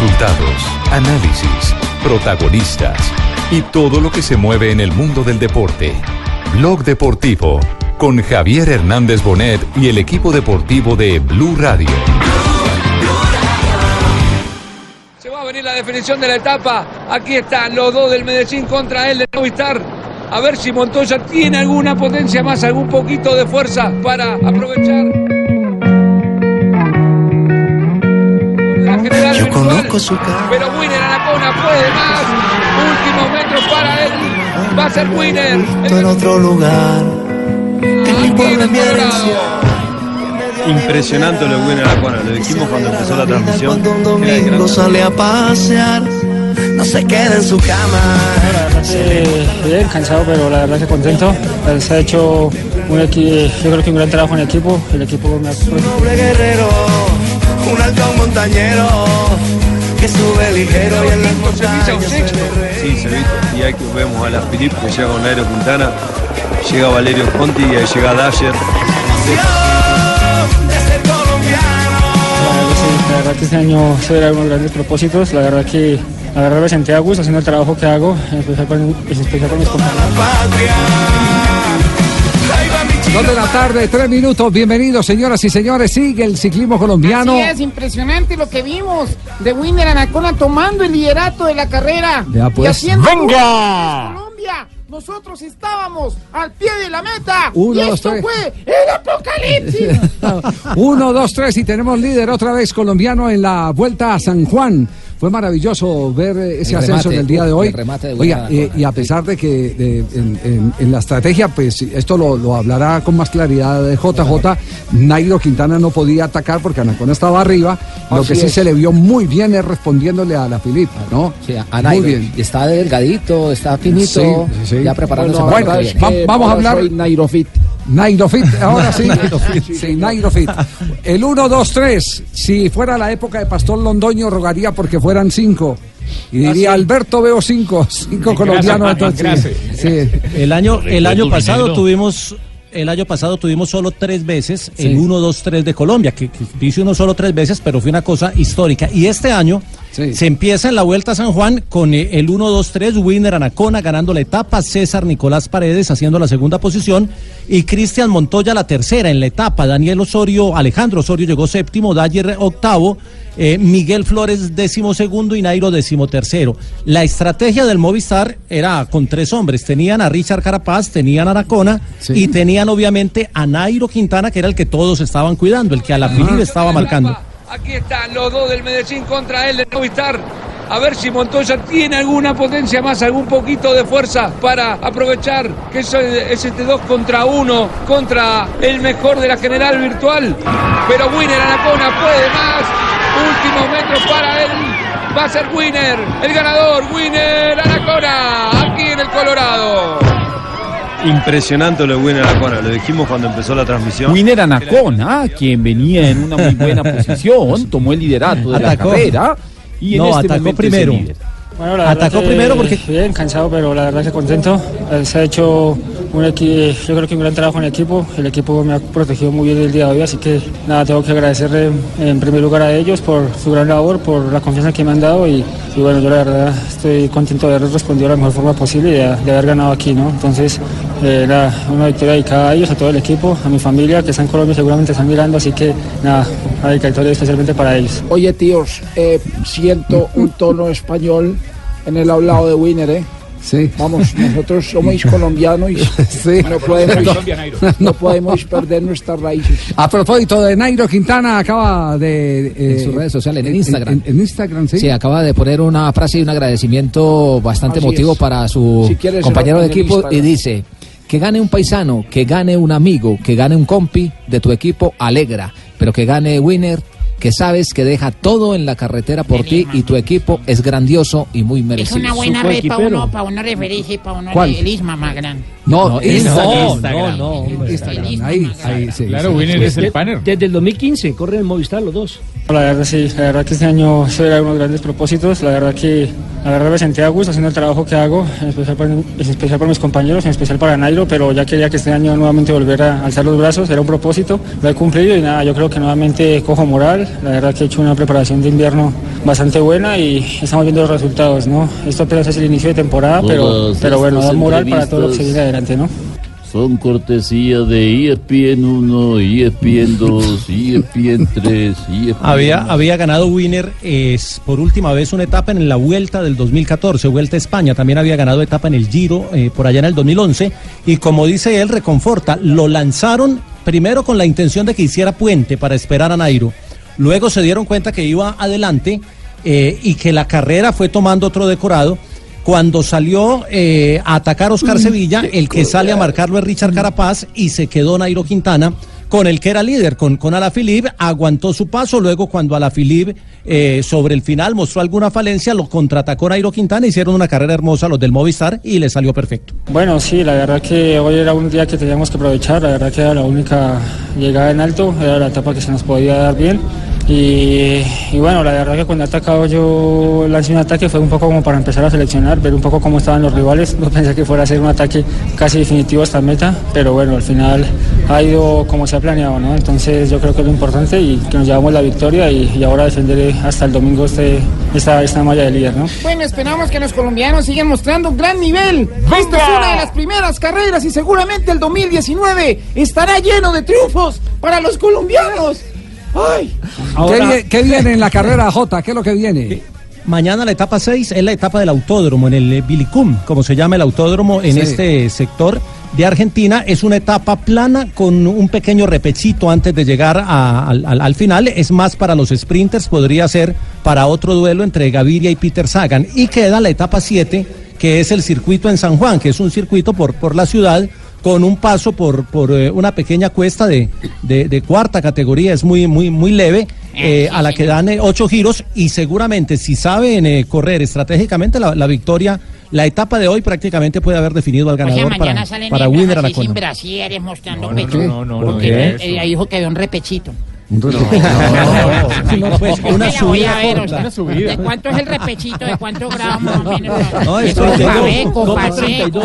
Resultados, análisis, protagonistas y todo lo que se mueve en el mundo del deporte. Blog Deportivo con Javier Hernández Bonet y el equipo deportivo de Blue Radio. Se va a venir la definición de la etapa. Aquí están los dos del Medellín contra el de Novistar. A ver si Montoya tiene alguna potencia más, algún poquito de fuerza para aprovechar. Conozco su cara. Pero Winner Anacona puede más. Últimos metros para él. Va a ser Winner. En otro lugar. Impresionante lo que viene la Juana, lo dijimos cuando empezó la transmisión. Cuando un domingo sale a pasear, no se queda en su cama. Eh, bien, cansado, pero la verdad que contento. Se ha hecho un equi- yo creo que un gran trabajo en equipo. El equipo me ha Un alto montañero, que sube ligero y en las montañas se. Sí, se viste. Y ahí que vemos a la Filip que llega con Nairo Quintana, llega Valerio Conti y ahí llega Dasher. ser colombiano. La verdad, que este año se verán unos grandes propósitos. La verdad que la verdad me sentí a gusto haciendo el trabajo que hago, en especial con, en especial con mis compañeros. Dos de la tarde, tres minutos. Bienvenidos, señoras y señores. Sigue el ciclismo colombiano. Así es impresionante lo que vimos de Winner Anacona tomando el liderato de la carrera Ya, pues. y haciendo ¡Venga! Colombia. Nosotros estábamos al pie de la meta Uno, y dos, esto tres. fue el apocalipsis. Uno, dos, tres y tenemos líder otra vez colombiano en la vuelta a San Juan. Fue maravilloso ver eh, ese El ascenso remate, del día de el hoy. remate de Oiga, eh, y a pesar de que de- en, en- en la estrategia, pues esto lo, lo hablará con más claridad de JJ, Nairo Quintana no podía atacar porque Anacona estaba arriba. Lo que sí es. se le vio muy bien es respondiéndole a la Filipa, ¿no? Sí, a muy Nairo. bien. Y Está delgadito, está finito, Sí, sí, sí. ya preparándose Bueno, para lo bueno, que viene. va- vamos a hablar. Nairo Fit. Nairofit, ahora sí. sí, Nairofit. El 1, 2, 3. Si fuera la época de Pastor Londoño, rogaría porque fueran cinco. Y diría, Alberto, veo cinco. Cinco colombianos. entonces, sí. El año, el año pasado tuvimos, el año pasado tuvimos solo tres veces Sí. el 1, 2, 3 de Colombia, que, que dice uno solo tres veces, pero fue una cosa histórica. Y este año Sí. se empieza en la Vuelta a San Juan con eh, el 1, 2, 3, Winner Anacona ganando la etapa, César Nicolás Paredes haciendo la segunda posición y Cristian Montoya la tercera en la etapa, Daniel Osorio, Alejandro Osorio llegó séptimo, Dyer octavo, eh, Miguel Flores décimo segundo y Nairo décimo tercero. La estrategia del Movistar era con tres hombres, tenían a Richard Carapaz, tenían a Anacona Sí. y tenían obviamente a Nairo Quintana, que era el que todos estaban cuidando, el que a la final estaba marcando. Aquí están los dos del Medellín contra el de Novistar. A ver si Montoya tiene alguna potencia más, algún poquito de fuerza para aprovechar que eso es este 2 contra 1 contra el mejor de la general virtual. Pero Winner Anacona puede más. Últimos metros para él. Va a ser Winner, el ganador, Winner Anacona, aquí en el Colorado. Impresionante lo viene la Juana, lo dijimos cuando empezó la transmisión. Winner Anacona, quien venía en una muy buena posición, tomó el liderato de la carrera y en No, este atacó momento es el primero. líder. Bueno, la verdad Atacó primero porque- Bien, cansado, pero la verdad que contento. Eh, Se ha hecho un equi- yo creo que un gran trabajo en equipo. El equipo me ha protegido muy bien el día de hoy, así que nada, tengo que agradecerle en primer lugar a ellos por su gran labor, por la confianza que me han dado y, y bueno, yo la verdad estoy contento de haber respondido de la mejor forma posible y de, de haber ganado aquí, ¿no? Entonces, eh, nada, una victoria dedicada a ellos, a todo el equipo, a mi familia que está en Colombia seguramente están mirando, así que nada, una dedicatoria especialmente para ellos. Oye, tíos, eh, siento un tono español en el hablado de Winner, ¿eh? Sí. Vamos, nosotros somos colombianos y Sí. no, podemos, no podemos perder nuestras raíces. A propósito de Nairo Quintana, acaba de. eh, En sus redes sociales, en Instagram. En, en Instagram, sí. Sí, acaba de poner una frase y un agradecimiento bastante Así emotivo es. para su Si quieres, compañero de en equipo y dice que gane un paisano, que gane un amigo, que gane un compi de tu equipo, alegra, pero que gane Winner, que sabes que deja todo en la carretera por ti y tu equipo es grandioso y muy Es merecido. una buena red para uno, para uno referirse, para uno ¿Cuál? el Isma más grande. No, No, Instagram. no, no, hombre. Instagram, ahí, ahí, sí. Claro, sí, Winner sí. es el panel. Desde el 2015 corren en Movistar los dos. La verdad sí, la verdad que este año se verán unos grandes propósitos, la verdad que la verdad me sentí a gusto haciendo el trabajo que hago, en especial para, en especial para mis compañeros, en especial para Nairo, pero ya quería que este año nuevamente volver a alzar los brazos, era un propósito, lo he cumplido y nada, yo creo que nuevamente cojo moral, la verdad que he hecho una preparación de invierno bastante buena y estamos viendo los resultados, ¿no? Esto apenas es el inicio de temporada, pero, bueno, da moral para todo lo que se viene adelante, ¿no? Son cortesía de ESPN 1, ESPN 2, ESPN 3, ESPN... Había, había ganado Winner es, por última vez una etapa en la Vuelta del 2014, Vuelta a España. También había ganado etapa en el Giro eh, por allá en el 2011. Y como dice él, reconforta, lo lanzaron primero con la intención de que hiciera puente para esperar a Nairo. Luego se dieron cuenta que iba adelante eh, y que la carrera fue tomando otro decorado. Cuando salió eh, a atacar Oscar Sevilla, el que sale a marcarlo es Richard Carapaz y se quedó Nairo Quintana con el que era líder, con, con Alaphilippe, aguantó su paso, luego cuando Alaphilippe eh, sobre el final mostró alguna falencia, lo contraatacó Nairo Quintana, hicieron una carrera hermosa los del Movistar y le salió perfecto. Bueno, sí, la verdad que hoy era un día que teníamos que aprovechar, la verdad que era la única llegada en alto, era la etapa que se nos podía dar bien. Y, y bueno, la verdad que cuando he atacado yo lancé un ataque fue un poco como para empezar a seleccionar, ver un poco cómo estaban los rivales. No pensé que fuera a ser un ataque casi definitivo hasta meta, pero bueno, al final ha ido como se ha planeado, ¿no? Entonces yo creo que es lo importante y que nos llevamos la victoria y, y ahora defender hasta el domingo este, esta, esta malla de líder, ¿no? Bueno, esperamos que los colombianos sigan mostrando un gran nivel. Esta es una de las primeras carreras y seguramente el 2019 estará lleno de triunfos para los colombianos. ¡Ay! ¿Qué, vie- qué viene en la carrera J? ¿Qué es lo que viene? Mañana la etapa 6 es la etapa del autódromo, en el eh, Bilicum, como se llama el autódromo en Sí. este sector de Argentina. Es una etapa plana con un pequeño repechito antes de llegar a- al, al- al final. Es más para los sprinters, podría ser para otro duelo entre Gaviria y Peter Sagan. Y queda la etapa 7, que es el circuito en San Juan, que es un circuito por, por la ciudad con un paso por, por eh, una pequeña cuesta de, de- de cuarta categoría, es muy, muy, muy leve, eh, a la que dan eh, ocho giros y seguramente si saben eh, correr estratégicamente la, la victoria, la etapa de hoy prácticamente puede haber definido al O sea, ganador mañana para, salen para Winner así sin Anacona. brasieres mostrando No, no, pecho. no, no, Porque dijo que había un repechito. No, pues, Yo una subida ver, corta. o sea, Una subida. ¿De cuánto es el repechito? ¿De cuántos grados más o menos? No, ¿De es Copa 32, Beco, no, Paseco?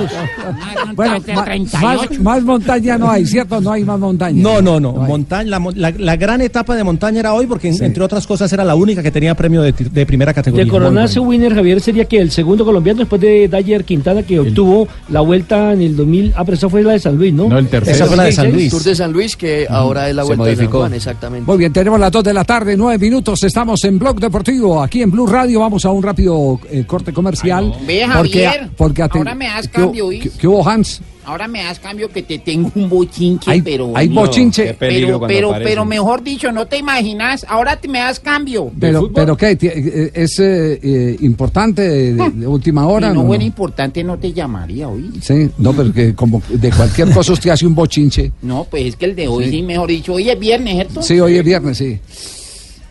Bueno, de ma- 38. más, más montaña no hay, ¿cierto? No hay más montaña. No, no, no. Montaña, la, la- la gran etapa de montaña era hoy porque, en- entre otras cosas, era la única que tenía premio de, primera categoría. De coronarse winner, Javier, sería que el segundo colombiano después de Dyer Quintana que obtuvo la vuelta en el 2000. Ah, pero esa fue la de San Luis, ¿no? No, el tercero. Esa fue la de San Luis. Tour de San Luis, que ahora es la vuelta de San. Juan, exactamente. Muy bien, tenemos las 2 de la tarde, 9 minutos. Estamos en Blog Deportivo, aquí en Blue Radio. Vamos a un rápido eh, corte comercial. Ve, porque, Javier, porque aten- ahora me das ¿qué hubo- cambio, ¿oís? ¿qué, qué hubo, Hans? Ahora me das cambio que te tengo un bochinche, Hay- pero... hay bochinche. No, qué peligro pero, pero, aparece. pero mejor dicho, no te imaginas, ahora te me das cambio. Pero, pero ¿qué? Eh, ¿Es eh, eh, importante de, de- de última hora? Si no no? fuera importante, no te llamaría, hoy. Sí, no, pero que como de cualquier cosa usted hace un bochinche. No, pues es que el de hoy, Sí. sí, mejor dicho, hoy es viernes, ¿cierto? Sí, hoy es viernes, sí.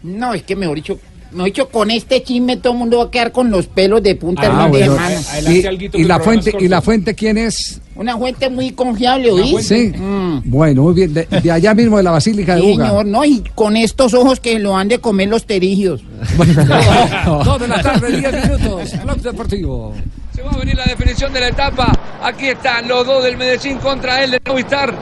No, es que mejor dicho, mejor dicho, con este chisme todo el mundo va a quedar con los pelos de punta Ah, bueno. Y, y la fuente, ¿Y la fuente quién es? Una fuente muy confiable, ¿oí? Sí. Mm. Bueno, muy bien. De, de allá mismo de la Basílica de Buga. señor, no, y con estos ojos que lo han de comer los terigios. Dos de la tarde, 10 minutos. Blog Deportivo. Se va a venir la definición de la etapa. Aquí están los dos del Medellín contra el de Movistar.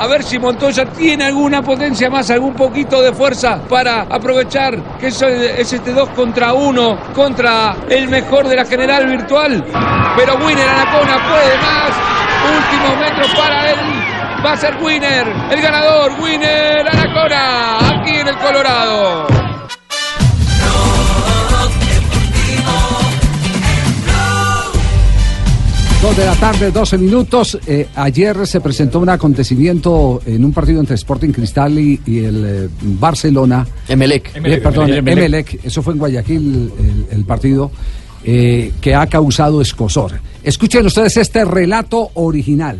A ver si Montoya tiene alguna potencia más, algún poquito de fuerza para aprovechar que eso es este 2 contra 1 contra el mejor de la general virtual. Pero Winner Anacona puede más. Últimos metros para él. Va a ser Winner, el ganador, Winner Anacona, aquí en el Colorado. Dos de la tarde, 12 minutos. Eh, ayer se presentó un acontecimiento en un partido entre Sporting Cristal y, y el eh, Barcelona. Emelec. Eh, perdón, Emelec. Emelec. Eso fue en Guayaquil el, el partido eh, que ha causado escosor. Escuchen ustedes este relato original.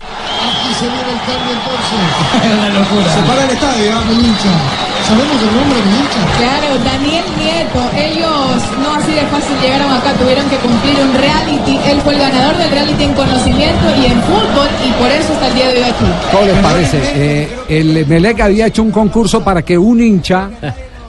Aquí se viene el cambio entonces. Se para el estadio, ¿ah? el hincha. ¿Sabemos el nombre del hincha? Claro, Daniel Ellos no así de fácil llegaron acá, tuvieron que cumplir un reality. Él fue el ganador del reality en conocimiento y en fútbol y por eso está el día de hoy aquí. ¿Cómo les parece? Eh, el Emelec había hecho un concurso para que un hincha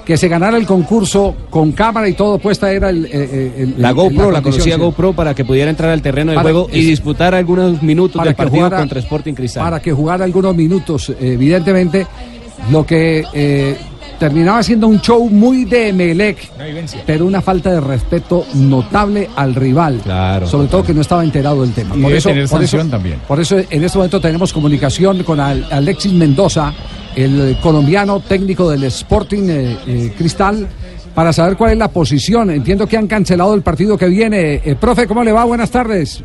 que se ganara el concurso con cámara y todo puesta era el, eh, eh, el- La el- GoPro, la, conocida sí. GoPro, para que pudiera entrar al terreno de Para- juego y es- disputar algunos minutos para del que partido jugara- contra Sporting Cristal. para que jugara algunos minutos. Evidentemente, lo que eh, terminaba siendo un show muy de Melec, pero una falta de respeto notable al rival. Claro. Sobre todo que no estaba enterado del tema. Y debe tener sanción también. Por eso en este momento tenemos comunicación con Al- Alexis Mendoza, el colombiano técnico del Sporting eh, eh, Cristal, para saber cuál es la posición. Entiendo que han cancelado el partido que viene. Eh, profe, ¿cómo le va? Buenas tardes.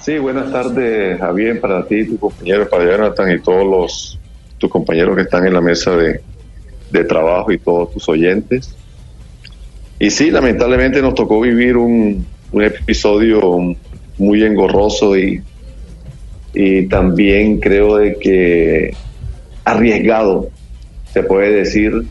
Sí, buenas tardes, Javier, para ti, tu compañero, para Jonathan y todos los tus compañeros que están en la mesa de, de trabajo y todos tus oyentes. Y sí, lamentablemente nos tocó vivir un, un episodio muy engorroso y, y también creo de que arriesgado, se puede decir,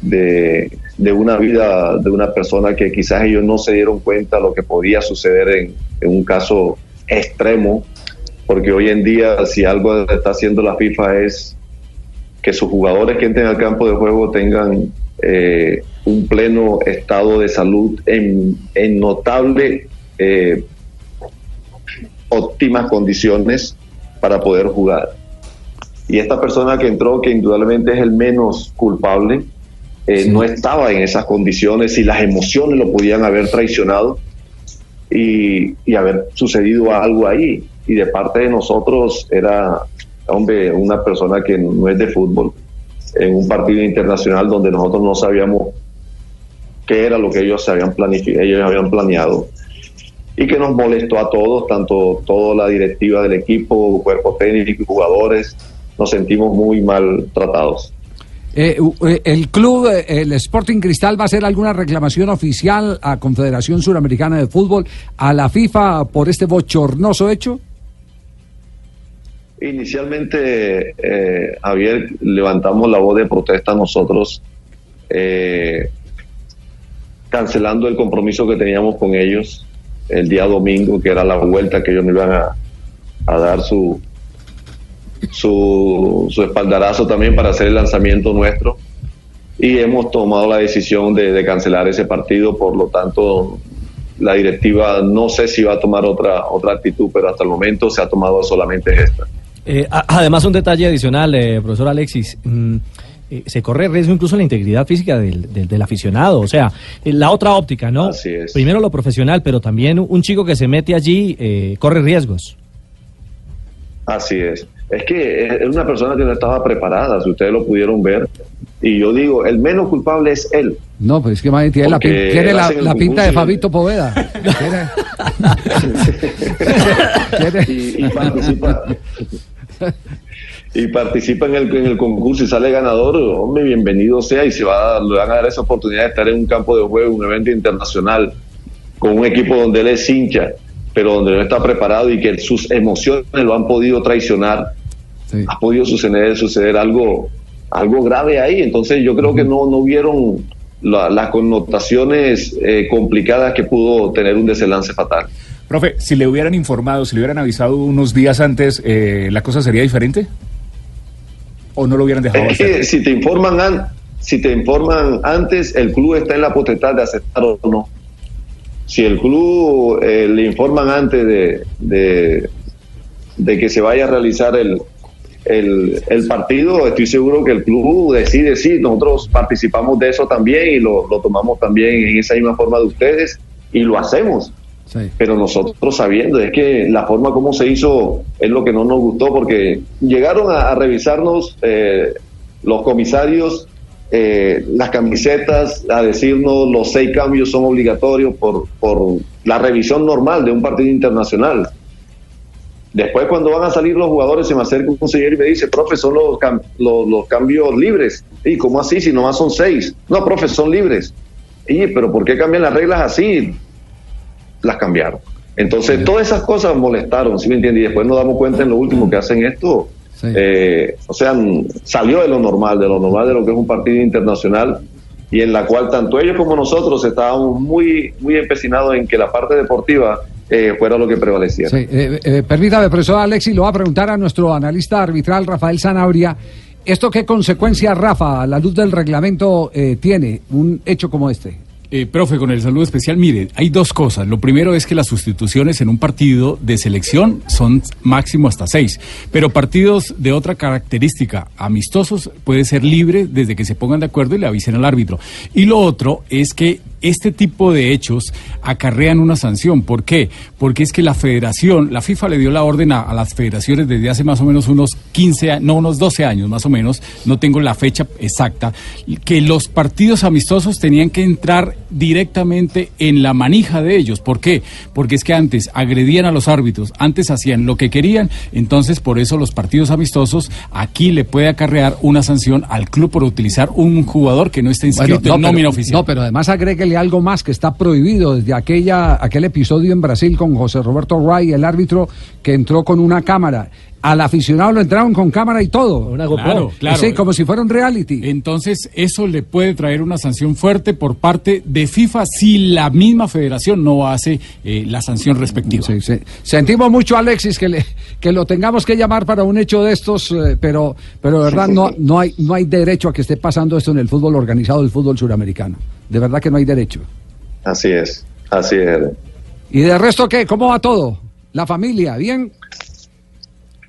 de, de una vida de una persona que quizás ellos no se dieron cuenta lo que podía suceder en, en un caso extremo, porque hoy en día si algo está haciendo la FIFA es que sus jugadores que entren al campo de juego tengan eh, un pleno estado de salud en, en notable eh, óptimas condiciones para poder jugar. Y esta persona que entró, que indudablemente es el menos culpable, eh, no estaba en esas condiciones y las emociones lo podían haber traicionado y, y haber sucedido algo ahí. Y de parte de nosotros era, hombre, una persona que no es de fútbol, en un partido internacional donde nosotros no sabíamos qué era lo que ellos habían ellos habían planeado y que nos molestó a todos, tanto toda la directiva del equipo, cuerpo técnico y jugadores, nos sentimos muy mal tratados. Eh, eh, ¿El club, eh, el Sporting Cristal, va a hacer alguna reclamación oficial a Confederación Suramericana de Fútbol, a la FIFA, por este bochornoso hecho? Inicialmente, eh, Javier, levantamos la voz de protesta nosotros, eh, cancelando el compromiso que teníamos con ellos el día domingo, que era la vuelta que ellos nos iban a, a dar su, su, su espaldarazo también para hacer el lanzamiento nuestro. Y hemos tomado la decisión de, de cancelar ese partido, por lo tanto, la directiva no sé si va a tomar otra, otra actitud, pero hasta el momento se ha tomado solamente esta. Eh, a- además, un detalle adicional, eh, profesor Alexis. mm, eh, se corre riesgo incluso la integridad física del, del- del aficionado. O sea, eh, la otra óptica, ¿no? Así es. Primero lo profesional, pero también un chico que se mete allí eh, corre riesgos. Así es. Es que es una persona que no estaba preparada, si ustedes lo pudieron ver. Y yo digo, el menos culpable es él. No, pues es que más tiene la, pin- tiene pinta de Fabito Poveda. y, y participa y participa en el, en el concurso y sale ganador, hombre, bienvenido sea y se va a, le van a dar esa oportunidad de estar en un campo de juego, un evento internacional, con un equipo donde él es hincha, pero donde no está preparado y que sus emociones lo han podido traicionar, ha podido suceder, suceder algo, algo grave ahí. Entonces yo creo que no, no vieron la- las connotaciones eh, complicadas que pudo tener un desenlace fatal. Profe, si le hubieran informado, si le hubieran avisado unos días antes, eh, ¿la cosa sería diferente? ¿O no lo hubieran dejado Es hacer? que si te informan an- si te informan antes, el club está en la potestad de aceptar o no. Si el club eh, le informan antes de, de, de que se vaya a realizar el, el, el partido, estoy seguro que el club decide, sí, nosotros participamos de eso también y lo, lo tomamos también en esa misma forma de ustedes y lo hacemos. Pero nosotros sabiendo, es que la forma como se hizo es lo que no nos gustó porque llegaron a, revisarnos eh, los comisarios eh, las camisetas, a decirnos los seis cambios son obligatorios por, por la revisión normal de un partido internacional. Después cuando van a salir los jugadores se me acerca un señor y me dice, profe, son los, los, los cambios libres. ¿Y cómo así? Si nomás son seis. No, profe, son libres. Y, pero ¿por qué cambian las reglas así? Las cambiaron. Entonces, todas esas cosas molestaron, ¿sí me entiendes? Y después nos damos cuenta en lo último que hacen esto. eh, o sea, salió de lo normal, de lo normal de lo que es un partido internacional y en la cual tanto ellos como nosotros estábamos muy, muy empecinados en que la parte deportiva eh, fuera lo que prevaleciera. Sí, eh, eh, permítame, profesor Alexis, lo va a preguntar a nuestro analista arbitral Rafael Sanabria. ¿Esto qué consecuencias, Rafa, a la luz del reglamento, eh, tiene un hecho como este? Eh, profe, con el saludo especial, mire, hay dos cosas. Lo primero es que las sustituciones en un partido de selección son máximo hasta seis, pero partidos de otra característica, amistosos, puede ser libre desde que se pongan de acuerdo y le avisen al árbitro. Y lo otro es que este tipo de hechos acarrean una sanción. ¿Por qué? Porque es que la federación, la FIFA le dio la orden a, a las federaciones desde hace más o menos unos 15, a- no, unos 12 años más o menos, no tengo la fecha exacta, que los partidos amistosos tenían que entrar directamente en la manija de ellos. ¿Por qué? Porque es que antes agredían a los árbitros, antes hacían lo que querían, entonces por eso los partidos amistosos aquí le puede acarrear una sanción al club por utilizar un jugador que no está inscrito Bueno, en no, nómina pero, oficial. no, pero además algo más que está prohibido desde aquella, aquel episodio en Brasil con José Roberto Ray, el árbitro que entró con una cámara. Al aficionado lo entraron con cámara y todo. Claro, claro. Sí, como si fuera un reality. Entonces, eso le puede traer una sanción fuerte por parte de FIFA si la misma federación no hace eh, la sanción respectiva. Sí, sí. Sentimos mucho, Alexis, que, le, que lo tengamos que llamar para un hecho de estos, eh, pero, pero de verdad no, no, hay, no hay derecho a que esté pasando esto en el fútbol organizado, el fútbol suramericano. De verdad que no hay derecho. Así es, así es. ¿Y de resto qué? ¿Cómo va todo? ¿La familia? ¿Bien?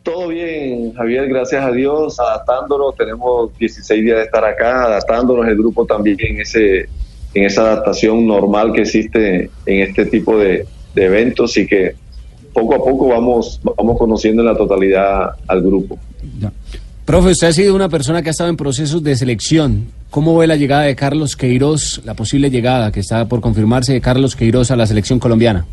Todo bien, Javier, gracias a Dios, adaptándonos, tenemos 16 días de estar acá, adaptándonos, el grupo también en, ese, en esa adaptación normal que existe en este tipo de, de eventos y que poco a poco vamos, vamos conociendo en la totalidad al grupo. Profe, usted ha sido una persona que ha estado en procesos de selección. ¿Cómo ve la llegada de Carlos Queiroz, la posible llegada que está por confirmarse de Carlos Queiroz a la selección colombiana?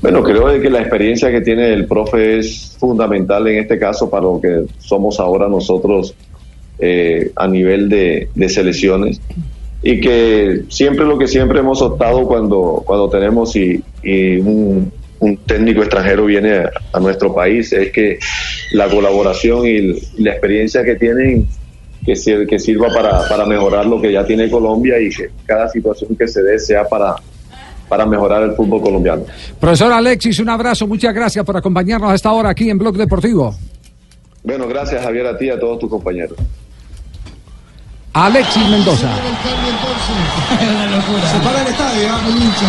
Bueno, creo que la experiencia que tiene el profe es fundamental en este caso para lo que somos ahora nosotros eh, a nivel de, selecciones y que siempre lo que siempre hemos optado cuando, cuando tenemos y un, un técnico extranjero viene a, a nuestro país es que la colaboración y la experiencia que tienen que, sir- que sirva para, para mejorar lo que ya tiene Colombia y que cada situación que se dé sea para, para mejorar el fútbol colombiano. Profesor Alexis, un abrazo, muchas gracias por acompañarnos a esta hora aquí en Blog Deportivo. Bueno, gracias Javier a ti y a todos tus compañeros. Alexis Mendoza. Se para el estadio, ¿ah? un hincha.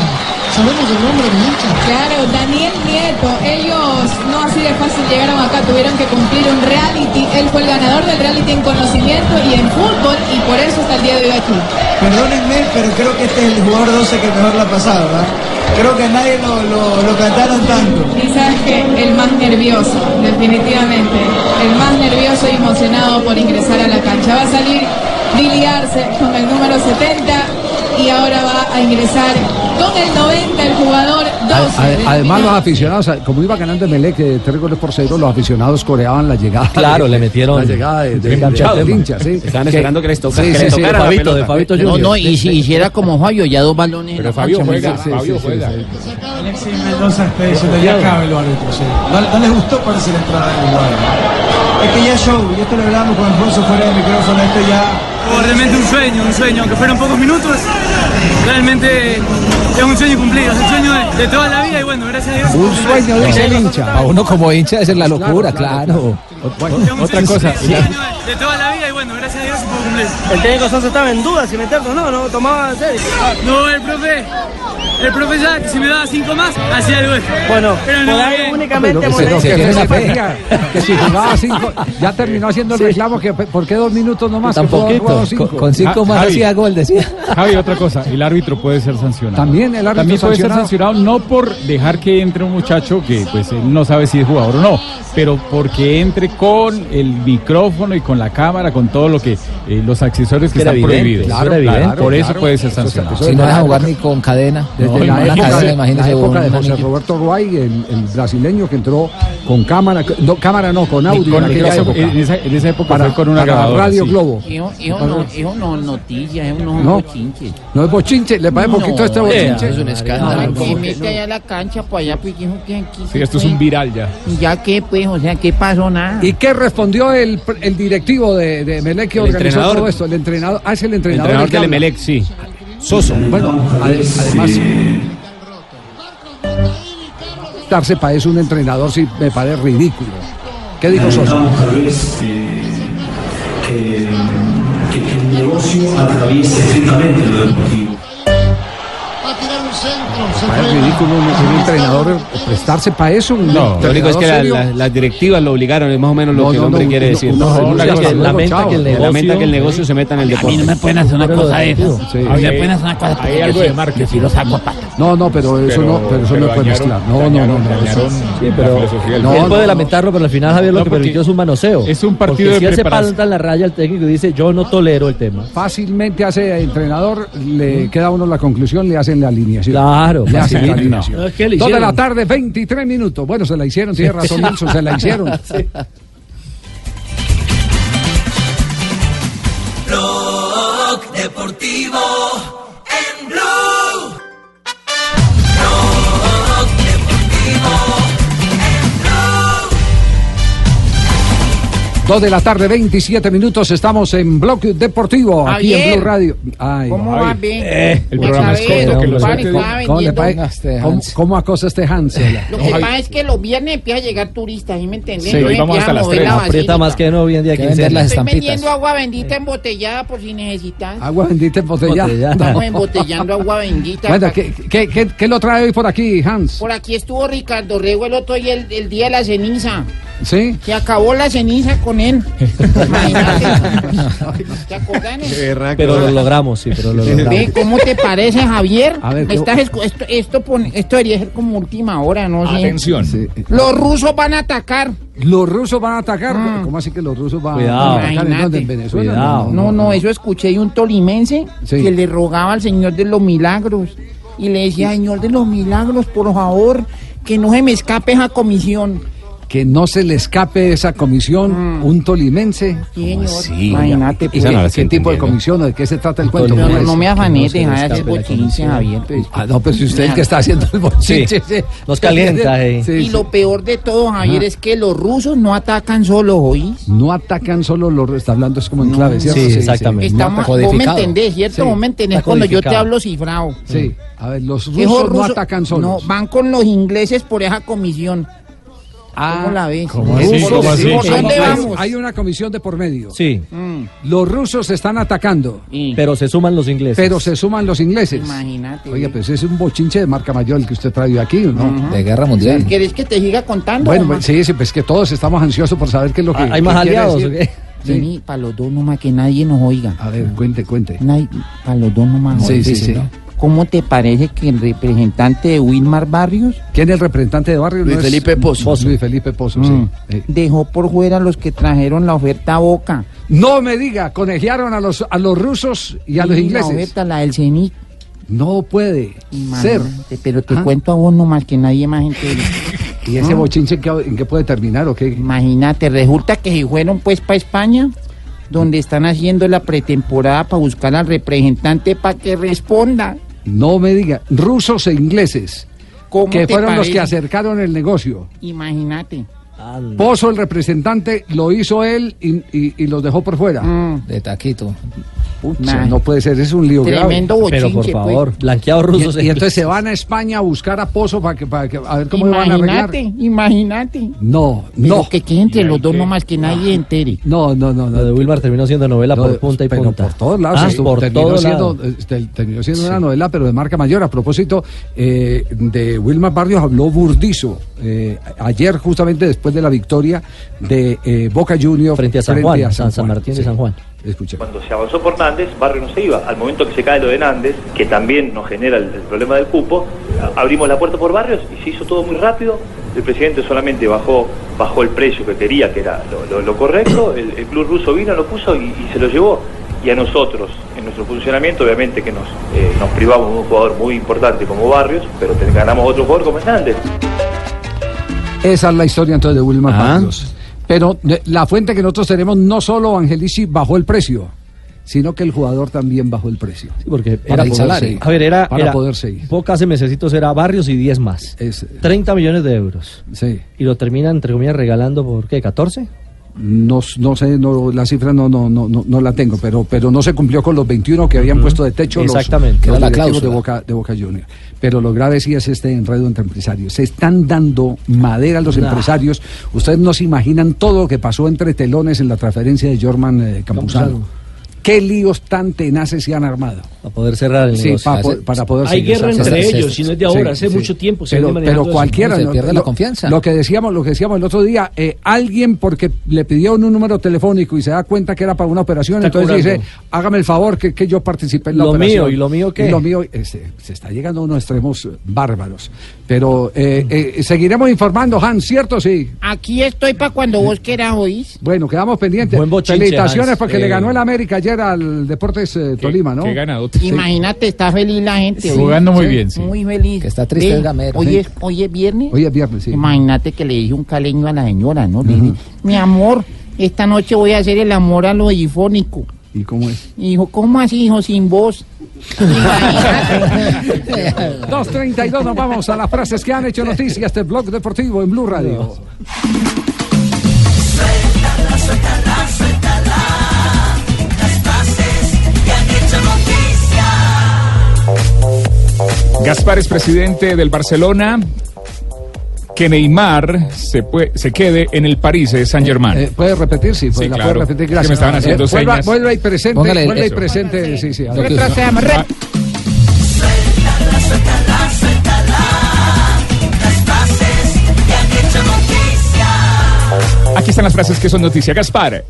¿Sabemos el nombre del hincha? Claro, Daniel Nieto. Ellos no así de fácil llegaron acá, tuvieron que cumplir un reality. Él fue el ganador del reality en conocimiento y en fútbol y por eso está el día de hoy aquí. Perdónenme, pero creo que este es el jugador 12 que mejor la ha pasado, ¿verdad? Creo que nadie lo, lo, lo cantaron tanto. Y sabes que el más nervioso, definitivamente. El más nervioso y emocionado por ingresar a la cancha. Va a salir Billy Arce con el número 70 y ahora va a ingresar con el 90 el jugador 12. Ade- del Además, los aficionados, como iba ganando Emelec de tres goles por cero, los aficionados coreaban la llegada. Claro, de- le metieron La llegada de, de, hincha, sí. Estaban esperando que les toca- sí, que sí, le sí, tocara la Fabito, pelota. de Fabito No, Junior. no, y si hiciera como Fabio, ya dos balones. Pero la Fabio juega, Fabio juega. Alexis Mendoza está diciendo, ya cabe el árbitro, sí. No, no les gustó parece la entrada del Uruguay. Es que ya es show, y esto lo hablamos con Alfonso fuera del micrófono, esto ya... Fue realmente un sueño, un sueño, aunque fueron pocos minutos, realmente es un sueño cumplido, es un sueño de, de toda la vida y bueno, gracias a Dios. Un sueño, dice el hincha. Para uno como hincha esa es la locura, claro. otra cosa. De toda la vida y bueno, gracias a Dios se pudo cumplir. El técnico Sosa estaba en duda si meterlo o no, no tomaba en serio. No, el profe, el profe ya que si me daba cinco más, hacía algo extra. Bueno, pero por no, ahí únicamente Pero que, molesta. que fe le pedía, que si jugaba cinco, ya terminó haciendo el reclamo que ¿por qué dos minutos nomás? Que pudo haber jugado cinco. Ja- Javi, Javi, otra cosa, el árbitro puede ser sancionado. También el árbitro También puede sancionado. ser sancionado no por dejar que entre un muchacho que pues él no sabe si es jugador o no, pero porque entre con el micrófono y con la cámara, con todo lo que eh, los accesorios que están evidente, prohibidos. claro, claro, por eso claro. puede ser sancionado. Si no deja jugar ni con cadena. Desde No, la, época, cadena, de- imagínese la época de José. Roberto Ruay, el, el brasileño que entró con cámara, no, cámara no, con audio con- en aquella esa- época. en esa- en esa época para, fue con una para grabadora, Radio sí. Globo. Hijo, no, no noticias, hijo no, No. bochinches. No es bochinche, le parece poquito este bochinche. Es un escándalo. escándalo. Que No, mete no. allá a la cancha, para allá, pues dijo que aquí. Sí, se esto es un viral ya. Ya que, pues, o sea, ¿qué pasó? Nada. ¿Y qué respondió el, el directivo de, de Emelec que El organizó entrenador. todo esto? El entrenador. Ah, es el El entrenador. entrenador el que del. Emelec, sí. Soso. Bueno, ade- además. Darse parece un entrenador, sí, me parece ridículo. ¿Qué dijo eh, que, que- que negocio atraviesa estrictamente lo deportivo. Tirar un centro. Se Es frena. ridículo un, un entrenador prestarse para eso. Un No, lo único es que la- la- las directivas lo obligaron, es más o menos lo No, que el hombre no, quiere no, decir. no, lamenta chao. que el negocio, lamenta que el negocio se meta en el A mí deporte. no me pueden hacer una cosa de esas. Sí. A mí me pueden hacer una cosa Hay algo de marketing. yo sí lo saco. No, no, pero eso no, pero eso no puede mezclar. No, no, no, no. eso- Sí, pero No, él puede lamentarlo, pero al final Javier lo que permitió es un manoseo. es un partido de si él preparación. en la raya, el técnico dice, yo no tolero el tema. Fácilmente hace entrenador, le queda a uno la conclusión, le hacen la alineación. Claro, le hacen la alineación. No, es que le Dos de hicieron. la tarde, 23 minutos. Bueno, se la hicieron, tiene razón Nelson, se la hicieron. Blog 2 de la tarde, 27 minutos. Estamos en Blog Deportivo, aquí en Blue Radio. Ay, ¿Cómo va bien? Eh, el programa es corto. ¿Cómo, acosa eh, este Hans? Lo que pasa es que los viernes empieza a llegar turistas, ¿sí me entendés? Sí, hoy vamos hasta las tres. Aprieta más que no día Estoy vendiendo agua bendita embotellada por si necesitas. Agua bendita embotellada. Estamos embotellando agua bendita. ¿qué, lo trae hoy por aquí, Hans? Por aquí estuvo Ricardo Rego el otro día, el, día de la ceniza. ¿Sí? Se acabó la ceniza con pero lo logramos, sí, pero lo Ve, logramos. ¿Cómo te parece, Javier? A ver, Me ¿qué- estás esto, esto, pone- esto debería ser como última hora, ¿no? sé. Atención. Los rusos van a atacar. Los rusos van a atacar. Ah. ¿Cómo así que los rusos van Cuidado. a atacar? ¿En dónde? Imagínate. ¿En Venezuela? Cuidado. No, no, eso escuché de un tolimense Sí. que le rogaba al Señor de los Milagros. Y le decía, Señor de los Milagros, por favor, que no se me escape esa comisión. Que no se le escape esa comisión, un tolimense. Sí? Imagínate. ¿Qué, pues. qué- qué tipo de comisión o de qué se trata el cuento? No, ¿Cómo no, no me afanes, no deja de hacer bochinche. Javier. pues. Ah, no, pero si usted es el que está haciendo el bochinche. sí. Nos calienta, eh. Sí, y sí. lo peor de todo, Javier, es que los rusos no atacan solo, ¿oís? No atacan solo los está hablando es como en clave, ¿cierto? sí, exactamente. No Estamos, vos me entendés, ¿cierto? Sí. Vos me entendés cuando yo te hablo cifrado. Sí, a ver, los rusos no atacan No, solos. van con los ingleses por esa comisión. ¿Cómo la ves? ¿Cómo así? ¿Cómo así? ¿Por dónde Hay- vamos? Hay una comisión de por medio. Sí, Los rusos están atacando, pero se suman los ingleses. pero se suman los ingleses. Imagínate. Oiga, pues es un bochinche de marca mayor el que usted trae aquí, ¿no? De guerra mundial. ¿Quieres que te siga contando? Bueno, pues, sí, sí, pues que todos estamos ansiosos por saber qué es lo que. Ah, ¿Hay más aliados decir. o qué? Sí. Vení, para los dos nomás, que nadie nos oiga. A ver, cuente, cuente. Para los dos nomás. Sí, oiga. sí, sí. ¿Cómo te parece que el representante de Wilmar Barrios ¿Quién es el representante de barrio? Luis No es- Felipe Pozo. Luis Felipe Pozo, Mm. sí. Eh, dejó por fuera a los que trajeron la oferta a Boca? No me diga, conejearon a los, a los rusos y a los Sí, La ingleses. oferta, la del CENIC. No puede ser. Imagínate, Pero te Ah. cuento a vos nomás que nadie más entera. ¿Y ese Ah. bochinche en qué, en qué puede terminar o qué? Imagínate, resulta que se fueron pues para España, donde están haciendo la pretemporada para buscar al representante para que responda. No me diga. Rusos e ingleses, ¿Cómo que fueron los que acercaron el negocio. Imagínate. Pozo, el representante, lo hizo él y, y- y los dejó por fuera. Mm, De taquito. Pucha, no puede ser, es un lío Tremendo grave. Pero por bochinche, pues. favor, blanqueados rusos. Y, y entonces se van a España a buscar a Pozo para que, para que a ver cómo lo van a arreglar. Imagínate, imagínate. No, Pero no. que quede entre los dos nomás que nadie entere. No, no, no, Lo de no. Wilmar terminó siendo novela No, por punta y pero punta. por todos lados. Ah, esto por terminó todos siendo, lados. este, terminó siendo una novela, pero de marca mayor. A propósito, eh, de Wilmar Barrios habló Burdizo eh, ayer, justamente después de la victoria de eh, Boca Juniors Frente a San Juan, San- San Martín de San Juan. Cuando se avanzó por Nández, Barrio no se iba. Al momento que se cae lo de Nández, que también nos genera el, el problema del cupo, abrimos la puerta por Barrios y se hizo todo muy rápido. El presidente solamente bajó, bajó el precio que quería, que era lo, lo- lo correcto. El, el club ruso vino, lo puso y, y se lo llevó. Y a nosotros, en nuestro funcionamiento, obviamente que nos, eh, nos privamos de un jugador muy importante como Barrios, pero ganamos otro jugador como es Nández. Esa es la historia entonces de Wilmar Ah. Barrios. Pero de- la fuente que nosotros tenemos, no solo Angelici bajó el precio, sino que el jugador también bajó el precio. Sí, porque Para era poderse ir. A ver, era, Para era poderse ir. Hace mesecitos era Barrios y 10 más. Es, 30 millones de euros. sí. Y lo terminan, entre comillas, regalando por qué, 14? No, no sé, no, la cifra no, no, no, no, no la tengo, pero, pero no se cumplió con los 21 que habían puesto de techo los- Exactamente. los, Que era la directivos de cláusula. Boca, de Boca Juniors. Pero lo grave sí es este enredo entre empresarios. Se están dando madera a los Nah. empresarios. Ustedes no se imaginan todo lo que pasó entre telones en la transferencia de Jorman eh, Campuzano. Campuzano. Qué líos tan tenaces se han armado. Para poder cerrar el Sí, negocio. pa- po- para poder Hay guerra entre ellos, y no es de ahora, sí, hace sí. mucho tiempo se Pero, viene pero cualquiera. No, se lo- pierde lo- la confianza. Lo que decíamos, lo que decíamos el otro día, eh, alguien porque le pidieron un número telefónico y se da cuenta que era para una operación, Está entonces dice, hágame el favor que, que yo participé en la Lo operación. mío, ¿y lo mío qué? Y lo mío, eh, se, se está llegando a unos extremos eh, bárbaros. Pero eh, eh, seguiremos informando, Hans, ¿cierto? Sí. Aquí estoy para cuando vos quieras, ¿oís? Bueno, quedamos pendientes. Buen bochinche, Felicitaciones Hans. porque Eh, le ganó el América ayer al Deportes eh, Tolima, ¿no? Qué ganado. Imagínate, está feliz la gente. Jugando muy bien, sí. Muy feliz. Que está triste Ve, el gamero. Hoy Sí. es, hoy es viernes. Hoy es viernes, sí. Imagínate que le dije un caleño a la señora, ¿no? Le dije, mi amor, esta noche voy a hacer el amor a lo difónico. ¿Y cómo es? Y dijo, ¿cómo así, hijo, sin voz? 2.32, nos vamos a las frases que han hecho noticias del blog deportivo en Blue Radio. Gaspar es presidente del Barcelona. Que Neymar se, pue- se quede en el París Saint Germain. Eh, ¿Puede repetir? Sí, pues Sí, la claro. puede repetir. Es que Gracias. me estaban haciendo Eh, vuelva, señas. vuelva y presente. Póngale el- vuelva y presente. Sí, sí. Retrocedamos, re- Suéltala, suéltala, suéltala. Las frases que han hecho noticia. Aquí están las frases que son noticia. Gaspar,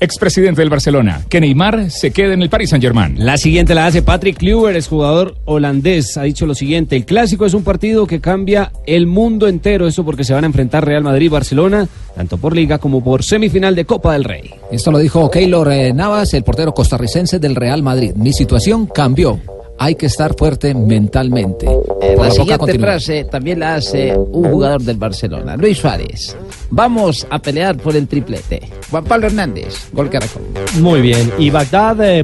expresidente del Barcelona. Que Neymar se quede en el Paris Saint Germain. La siguiente la hace Patrick Kluivert, es jugador holandés. Ha dicho lo siguiente: el clásico es un partido que cambia el mundo entero. Eso porque se van a enfrentar Real Madrid y Barcelona, tanto por Liga como por semifinal de Copa del Rey. Esto lo dijo Keylor eh, Navas, el portero costarricense del Real Madrid. Mi situación cambió. Hay que estar fuerte mentalmente. Eh, la siguiente frase también la hace un jugador del Barcelona, Luis Suárez. Vamos a pelear por el triplete. Juan Pablo Hernández, gol Caracol. Muy bien. Y Bagdad eh,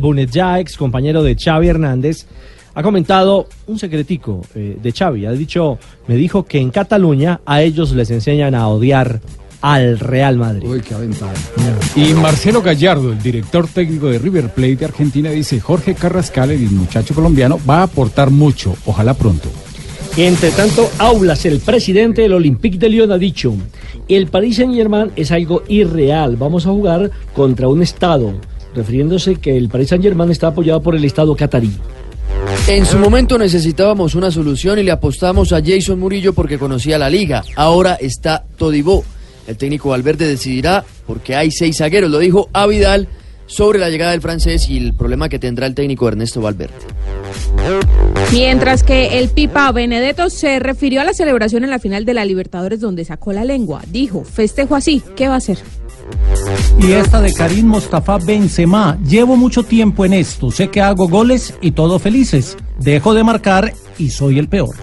ex compañero de Xavi Hernández, ha comentado un secretico eh, de Xavi. Ha dicho, me dijo que en Cataluña a ellos les enseñan a odiar al Real Madrid. Uy, qué aventada. Y Marcelo Gallardo, el director técnico de River Plate de Argentina, dice, Jorge Carrascal, el muchacho colombiano, va a aportar mucho, ojalá pronto. Entre tanto, Aulas, el presidente del Olympique de Lyon, ha dicho, el Paris Saint-Germain es algo irreal, vamos a jugar contra un Estado, refiriéndose que el Paris Saint-Germain está apoyado por el Estado catarí. En su momento necesitábamos una solución y le apostamos a Jason Murillo porque conocía la liga. Ahora está Todibó. El técnico Valverde decidirá porque hay seis zagueros, lo dijo a Vidal sobre la llegada del francés y el problema que tendrá el técnico Ernesto Valverde. Mientras que el Pipa Benedetto se refirió a la celebración en la final de la Libertadores donde sacó la lengua. Dijo, festejo así, ¿qué va a hacer? Y esta de Karim Mostafa Benzema. Llevo mucho tiempo en esto. Sé que hago goles y todo felices. Dejo de marcar y soy el peor.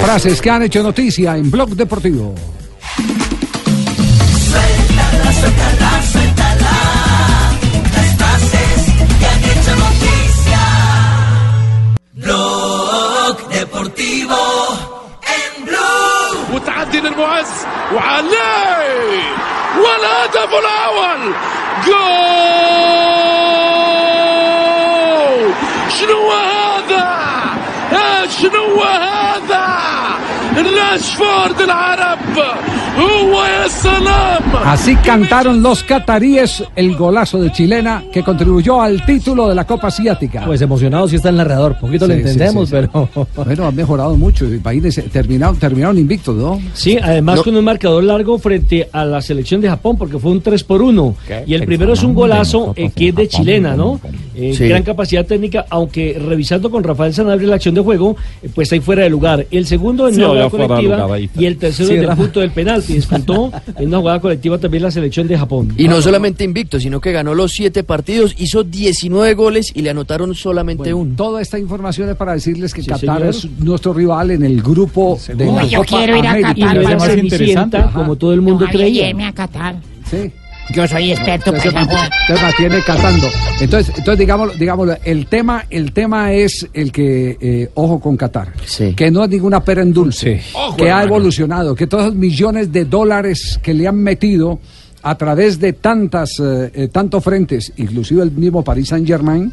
Frases que han hecho noticia en Blog Deportivo. والهدف الأول جول شنو هذا شنو هذا Así cantaron los cataríes el golazo de chilena que contribuyó al título de la Copa Asiática. Pues emocionados si está el narrador, poquito lo entendemos, pero bueno, han mejorado mucho, imagínense, eh, terminaron terminaron invictos, ¿no? Sí, además con un marcador largo frente a la selección de Japón porque fue un 3 por 1 y el primero es un golazo eh, que es de chilena, ¿no? Eh, gran capacidad técnica, aunque revisando con Rafael Sanabria la acción de juego, pues ahí fuera de lugar. El segundo en jugada colectiva y el tercero Sí, en el punto del penal, que disputó en una jugada colectiva también la selección de Japón. Y no solamente invicto, sino que ganó los siete partidos, hizo 19 goles y le anotaron solamente uno. Toda esta información es para decirles que Sí, Qatar señor. es nuestro rival en el grupo de la Uy, yo Copa quiero ir a América. Qatar Y como todo el mundo creía. a Qatar. Sí. Yo soy experto esa joda. entonces mantiene catando. Entonces, entonces digámoslo, digámoslo, el tema, el tema es el que, eh, ojo con Qatar, que no es ninguna pera en dulce, Ojo, que ha hermano. evolucionado, que todos los millones de dólares que le han metido a través de tantas, eh, eh, tantos frentes, inclusive el mismo Paris Saint Germain,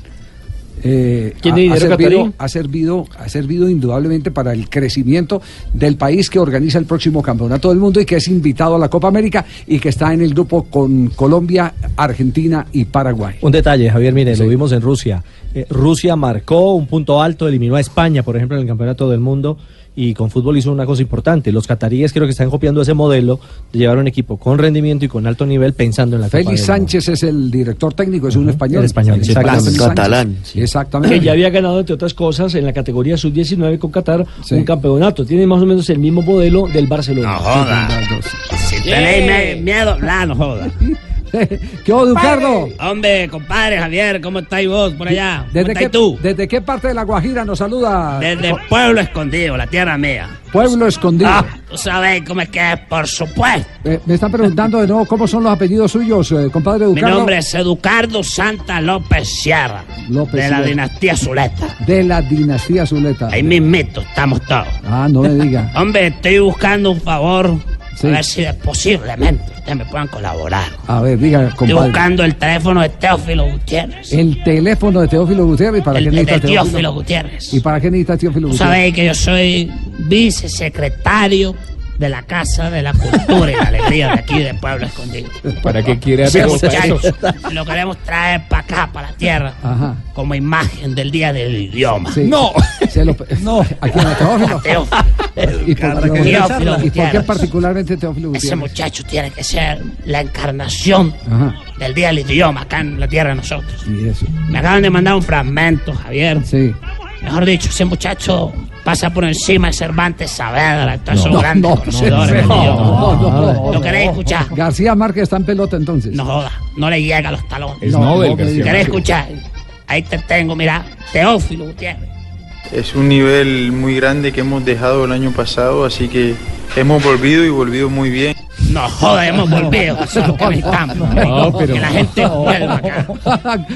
eh, ha, ¿Tiene ha servido, ha servido ha servido indudablemente para el crecimiento del país que organiza el próximo campeonato del mundo y que es invitado a la Copa América y que está en el grupo con Colombia, Argentina y Paraguay. Un detalle, Javier, mire, lo vimos en Rusia. Eh, Rusia marcó un punto alto, eliminó a España, por ejemplo, en el Campeonato del Mundo y con fútbol hizo una cosa importante. Los cataríes creo que están copiando ese modelo de llevar un equipo con rendimiento y con alto nivel pensando en la Félix. Sánchez es el director técnico, es un español. el español, exactamente. Sánchez. Catalán, Exactamente. Que ya había ganado, entre otras cosas, en la categoría sub-19 con Qatar Sí. un campeonato. Tiene más o menos el mismo modelo del Barcelona. No joda. Si tenéis miedo, la no joda. ¿Qué hubo, Ducardo? Hombre, compadre Javier, ¿cómo estáis vos por allá? ¿Cómo ¿Desde estáis qué, tú? ¿Desde qué parte de la Guajira nos saluda? Desde Pueblo Escondido, la tierra mía. Pueblo Escondido. Ah, tú sabéis cómo es que es, por supuesto. Eh, me están preguntando de nuevo cómo son los apellidos suyos, eh, compadre Mi Ducardo. nombre es Educardo Santa López Sierra, López de la Sierra. dinastía Zuleta. De la dinastía Zuleta. Ahí mismito estamos todos. Ah, no me diga. Hombre, estoy buscando un favor, Sí. a ver si posiblemente ustedes me puedan colaborar. A ver, diga, Estoy compadre. buscando el teléfono de Teófilo Gutiérrez. El teléfono de Teófilo Gutiérrez. ¿Para El qué de necesita Teófilo Teófilo? Gutiérrez. ¿Y para qué necesita Teófilo Gutiérrez? sabéis que yo soy vicesecretario de la Casa de la Cultura y la Alegría de aquí de Pueblo Escondido. ¿Para qué quiere Ese hacer muchacho lo queremos traer para acá, para la tierra, Ajá. como imagen del Día del Idioma. Sí. Se lo- no. Aquí en Teófilo. Teófilo. ¿Y por, Teófilo ¿Y por qué particularmente Teófilo Ese Gutiérrez? muchacho tiene que ser la encarnación Ajá. del Día del Idioma acá en la tierra de nosotros. Y eso. Me acaban de mandar un fragmento, Javier. Sí. Mejor dicho, ese muchacho pasa por encima de Cervantes Saavedra, todos esos No, grandes no, conocedores no, no, no, no, ¿Lo queréis escuchar? García Márquez está en pelota entonces. No joda, no le llega a los talones. Es No, Nobel, no me García ¿Querés Márquez. escuchar? Ahí te tengo, mira, Teófilo Gutiérrez. Es un nivel muy grande que hemos dejado el año pasado, así que hemos volvido y volvido muy bien. No joda, hemos volvido, eso es lo que necesitamos. No, pero- Que la gente vuelva acá.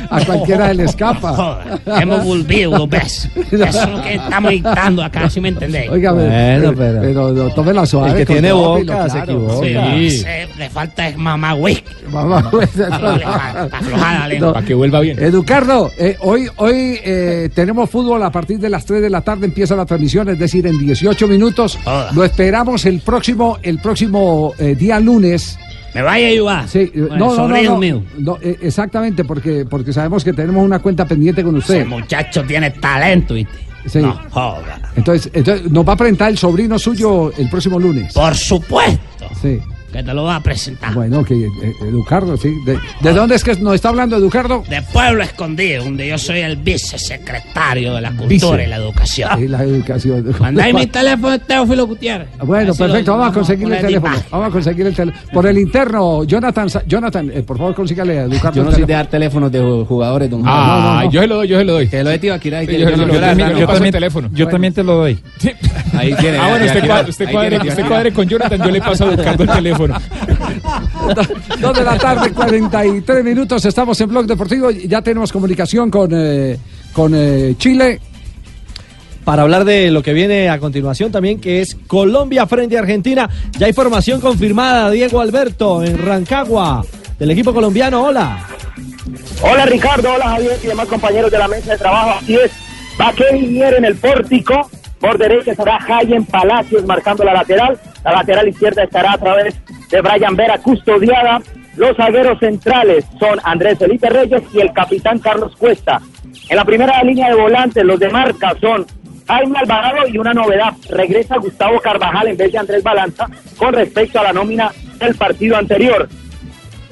A cualquiera le escapa. Joda, hemos volvido dos veces. Eso es lo que estamos dictando acá, ¿sí me entendéis? Oiga, Bueno, pero, pero- pero, no, tome la suave. El que tiene boca se claro. equivoca. Sí, ese le falta es mamá whisky. Mamá, aflojada, le- No. Para que vuelva bien. Educardo, eh, hoy, hoy eh, tenemos fútbol a partir de las 3 de la tarde empieza la transmisión, es decir, en 18 minutos. Joda. Lo esperamos el próximo, el próximo eh, día lunes. ¿Me vaya a ayudar? Sí, eh, el no, no, no, sobrino no, mío. no, eh, exactamente, porque, porque sabemos que tenemos una cuenta pendiente con usted. Ese muchacho tiene talento, ¿viste? Sí. No joda. Entonces, entonces, nos va a presentar el sobrino suyo el próximo lunes. Por supuesto Sí. Que te lo va a presentar. Bueno, que eh, Educardo, sí. ¿De, de dónde es que nos está hablando Educardo? De Pueblo Escondido, donde yo soy el vicesecretario de la cultura Vice. y la educación. Y la educación. Mandáis mi teléfono de Teófilo Gutiérrez. Bueno, Así lo perfecto, vamos a conseguir el teléfono. imagen. Vamos a conseguir el teléfono. Por el interno, Jonathan, Jonathan, eh, por favor, consígale a Educardo. Yo no soy de dar teléfonos de ju- jugadores, don Ah, no, no. yo se lo doy, yo se lo doy. Que lo y Sí, que yo, el teléfono. Yo también te lo doy. Ahí tiene. Ah, bueno, usted, cuadre, con Jonathan, yo le paso a Ricardo el teléfono. Dos de la tarde, 43 minutos. Estamos en Blog Deportivo. Ya tenemos comunicación con, eh, con eh, Chile. Para hablar de lo que viene a continuación también, que es Colombia frente a Argentina. Ya hay formación confirmada, Diego Alberto, en Rancagua, del equipo colombiano. Hola. Hola Ricardo, hola Javier y demás compañeros de la mesa de trabajo. Así es, Baqueri Mier en el pórtico. Por derecha estará Jayen Palacios marcando la lateral. La lateral izquierda estará a través de Brian Vera custodiada. Los zagueros centrales son Andrés Felipe Reyes y el capitán Carlos Cuesta. En la primera línea de volantes, los de marca son Jaime Alvarado y una novedad, regresa Gustavo Carvajal en vez de Andrés Balanza con respecto a la nómina del partido anterior.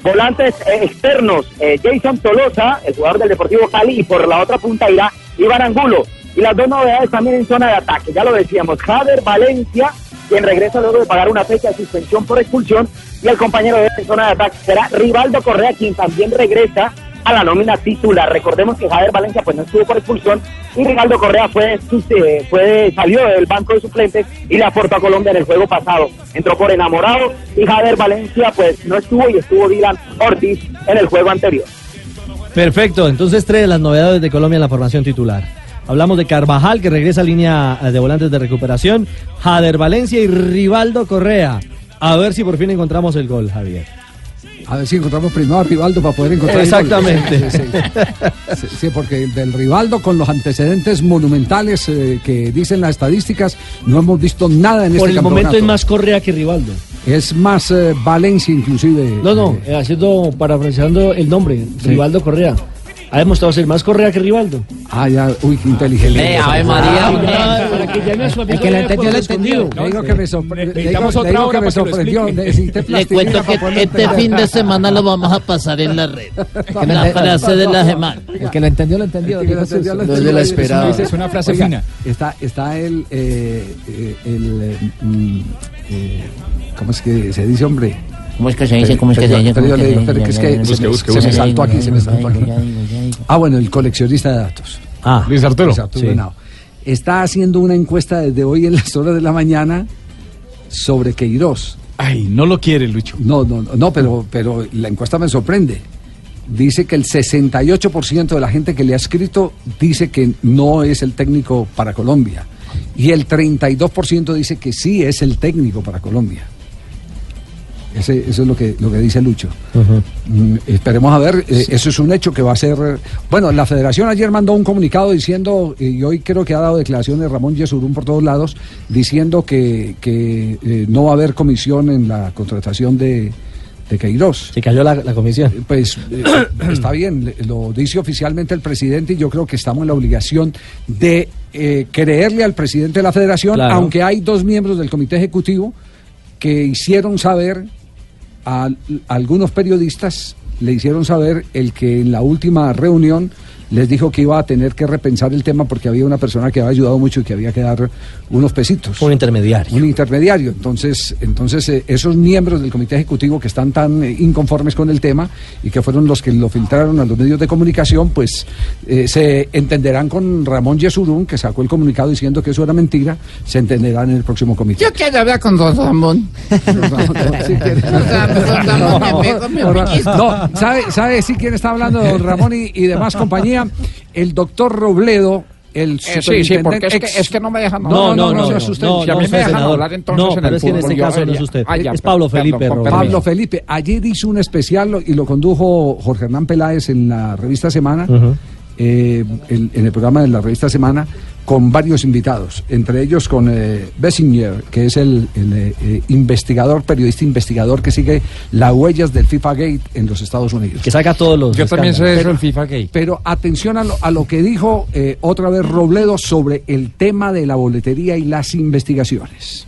Volantes eh, externos, eh, Jason Tolosa, el jugador del Deportivo Cali, y por la otra punta irá Iván Angulo. Y las dos novedades también en zona de ataque, ya lo decíamos, Jader Valencia, quien regresa luego de pagar una fecha de suspensión por expulsión, y el compañero de zona de ataque será Rivaldo Correa, quien también regresa a la nómina titular. Recordemos que Jader Valencia pues no estuvo por expulsión y Rivaldo Correa fue, eh, fue salió del banco de suplentes y le aportó a Colombia en el juego pasado. Entró por enamorado y Jader Valencia pues no estuvo y estuvo Dylan Ortiz en el juego anterior. Perfecto, entonces tres de las novedades de Colombia en la formación titular. Hablamos de Carvajal, que regresa a línea eh, de volantes de recuperación, Jader Valencia y Rivaldo Correa. A ver si por fin encontramos el gol, Javier. A ver si encontramos primero a Rivaldo para poder encontrar. el gol. Exactamente. Sí, sí. Sí, sí, porque el del Rivaldo con los antecedentes monumentales eh, que dicen las estadísticas, no hemos visto nada en Por este el momento campeonato. es más Correa que Rivaldo. Es más eh, Valencia inclusive. No, no, eh, haciendo, parafraseando el nombre, Rivaldo Correa. Ha demostrado ser más Correa que Rivaldo. Ah, ya, uy, qué inteligente. Eh, Ave María. Para que su amigo El que la Correa entendió, la entendió. escondido. Le digo que me, sorpre- le digo- digo que me sorprendió. Le cuento que este fin de semana lo vamos a pasar en la red. me La frase de la semana. El que lo entendió, lo entendió. El que lo dijo entendió, es la entendió. Es una frase fina. Está, está el, eh, eh, el eh, mm, eh, ¿cómo es que se dice, hombre? ¿Cómo es que se dice? ¿Cómo es que se dice? pero ¿Cómo yo es le que digo, se pero que es dice? que se Busque, me- saltó aquí, se me saltó. Ah, bueno, el coleccionista de datos. Ah, Luis Arturo. Luis Arturo Sí. Henao. Está haciendo una encuesta desde hoy en las horas de la mañana sobre Queiroz. Ay, no lo quiere, Lucho. No, no, no, no, pero, pero la encuesta me sorprende. Dice que el 68% de la gente que le ha escrito dice que no es el técnico para Colombia. Y el 32% dice que sí es el técnico para Colombia. Ese- eso es lo que, lo que dice Lucho. Mm, esperemos a ver, eh, eso es un hecho que va a ser... Bueno, la federación ayer mandó un comunicado diciendo, y hoy creo que ha dado declaraciones Ramón Yesurún por todos lados, diciendo que, que, eh, no va a haber comisión en la contratación de, de Queiroz. Se cayó la, la comisión. Pues eh, está bien, lo dice oficialmente el presidente y yo creo que estamos en la obligación de eh, creerle al presidente de la federación, Claro. aunque hay dos miembros del comité ejecutivo que hicieron saber a, algunos periodistas, le hicieron saber el que en la última reunión les dijo que iba a tener que repensar el tema porque había una persona que había ayudado mucho y que había que dar unos pesitos. Un intermediario. Un intermediario. Entonces, entonces eh, esos miembros del comité ejecutivo que están tan eh, inconformes con el tema y que fueron los que lo filtraron a los medios de comunicación, pues eh, se entenderán con Ramón Yesurún, que sacó el comunicado diciendo que eso era mentira, se entenderán en el próximo comité. Yo quiero hablar con don Ramón. Si. No, ¿sabe, ¿sabe sí quién está hablando? Don Ramón y, y demás compañía. El doctor Robledo, el Eh, sí, sí, porque es que, es que no me dejan No, no, no, se asuste. no, si a no, mí me dejan senador. hablar entonces No, en pero el es que en este yo caso no es usted. Ah, ya, es Pablo perdón, Felipe. Robledo. Pablo Felipe, ayer hizo un especial y lo condujo Jorge Hernán Peláez en la revista Semana, Ujú. eh, el- en el programa de la revista Semana, con varios invitados, entre ellos con eh, Bessinger, que es el, el, eh, eh, investigador, periodista investigador que sigue las huellas del FIFA Gate en los Estados Unidos. Que saca todos los. Yo también sé eso, el FIFA Gay. Pero atención a lo, a lo que dijo eh, otra vez Robledo sobre el tema de la boletería y las investigaciones.